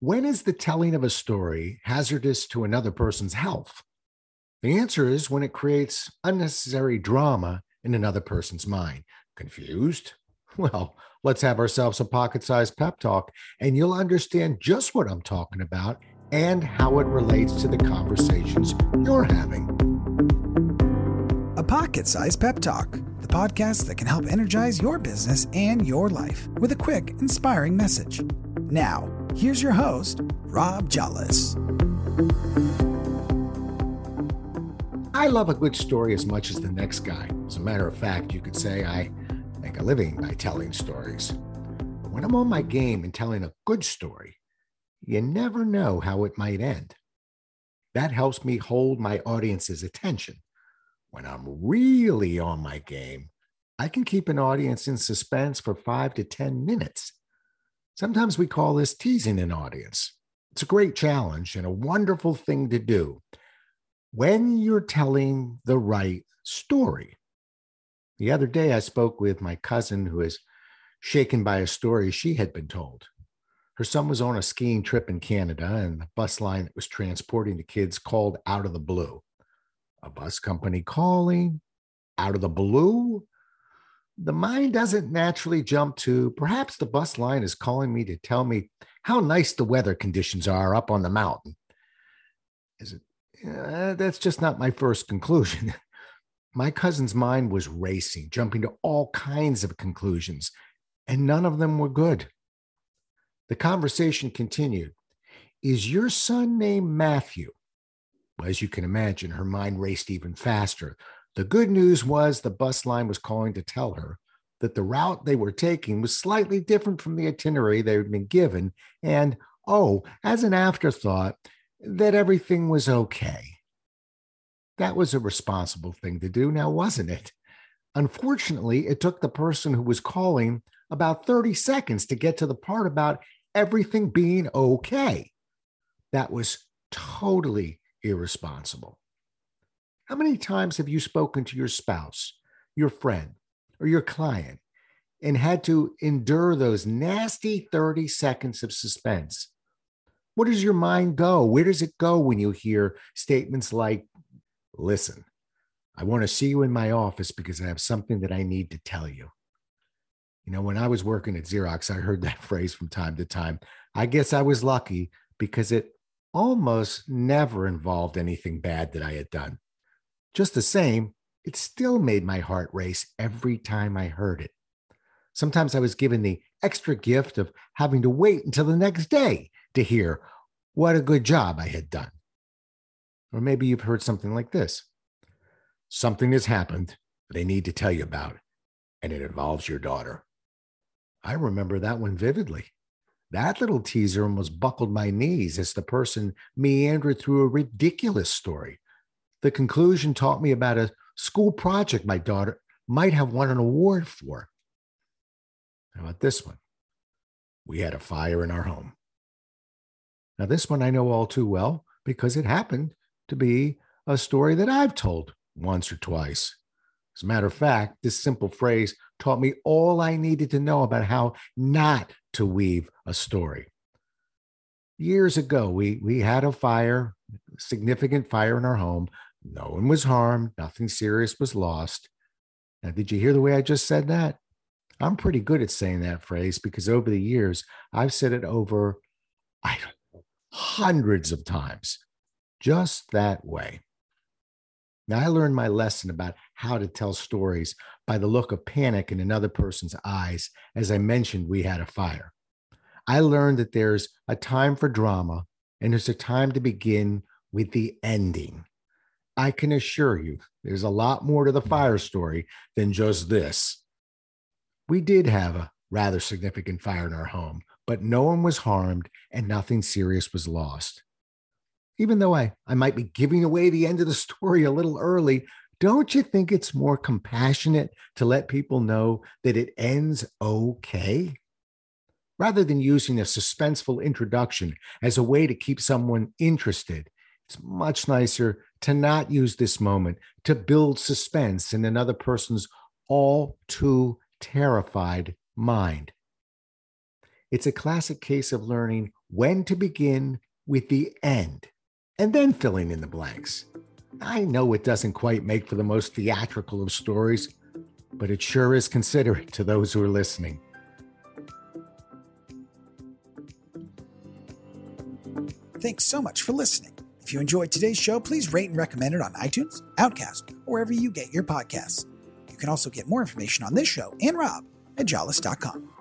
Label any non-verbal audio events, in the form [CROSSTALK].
When is the telling of a story hazardous to another person's health? The answer is when it creates unnecessary drama in another person's mind. Confused? [LAUGHS] Well, let's have ourselves a pocket sized pep talk, and you'll understand just what I'm talking about and how it relates to the conversations you're having. A pocket sized pep talk, the podcast that can help energize your business and your life with a quick, inspiring message. Now, here's your host, Rob Jolles. I love a good story as much as the next guy. As a matter of fact, you could say I make a living by telling stories. But when I'm on my game and telling a good story, you never know how it might end. That helps me hold my audience's attention. When I'm really on my game, I can keep an audience in suspense for five to 10 minutes. Sometimes we call this teasing an audience. It's a great challenge and a wonderful thing to do when you're telling the right story. The other day, I spoke with my cousin who is shaken by a story she had been told. Her son was on a skiing trip in Canada, and the bus line that was transporting the kids called out of the blue. A bus company calling out of the blue? The mind doesn't naturally jump to perhaps the bus line is calling me to tell me how nice the weather conditions are up on the mountain. Is it uh, that's just not my first [LAUGHS] conclusion. my cousin's mind was racing, jumping to all kinds of conclusions, and none of them were good. The conversation continued Is your son named Matthew? Well, as you can imagine, her mind raced even faster. The good news was the bus line was calling to tell her that the route they were taking was slightly different from the itinerary they had been given. And, oh, as an afterthought, that everything was okay. That was a responsible thing to do, now, wasn't it? Unfortunately, it took the person who was calling about 30 seconds to get to the part about everything being okay. That was totally irresponsible. How many times have you spoken to your spouse, your friend, or your client and had to endure those nasty 30 seconds of suspense where does your mind go? Where does it go when you hear statements like, listen, I want to see you in my office because I have something that I need to tell you? You know, when I was working at Xerox, I heard that [LAUGHS] phrase from time to time. I guess I was lucky because it almost never involved anything bad that I had done. Just the same, it still made my heart race every time I heard it. Sometimes I was given the extra gift of having to wait until the next day to hear what a good job I had done. Or maybe you've heard something like this something has happened they need to tell you about, and it involves your daughter. I remember that one vividly. That little teaser almost buckled my knees as the person meandered through a ridiculous story. The conclusion taught me about a school project my daughter might have won an award for. How about this one? We had a fire in our home. Now, this one I know all too well because it happened to be a story that I've told once or twice. As a matter of fact, this simple phrase taught me all I needed to know about how not to weave a story. Years ago, we, we had a fire, significant fire in our home. No one was harmed, nothing serious was lost. Now, did you hear the way I just said that? I'm pretty good at saying that phrase because over the years, I've said it over, I don't know, hundreds of times just that way. Now, I learned my lesson about how to tell stories by the look of panic in another person's eyes. As I mentioned, we had a fire. I learned that there's a time for drama and there's a time to begin with the ending. I can assure you, there's a lot more to the hmm. fire story than just this. We did have a rather significant fire in our home, but no one was harmed and nothing serious was lost. Even though I, I might be giving away the end of the story a little early, don't you think it's more compassionate to let people know that it ends okay? Rather than using a suspenseful introduction as a way to keep someone interested, it's much nicer to not use this moment to build suspense in another person's all too terrified mind. It's a classic case of learning when to begin with the end and then filling in the blanks. I know it doesn't quite make for the most theatrical of stories, but it sure is considerate to those who are listening. Thanks so much for listening. If you enjoyed today's show, please rate and recommend it on iTunes, Overcast, or wherever you get your podcasts. You can also get more information on this show and Rob at jolles.com.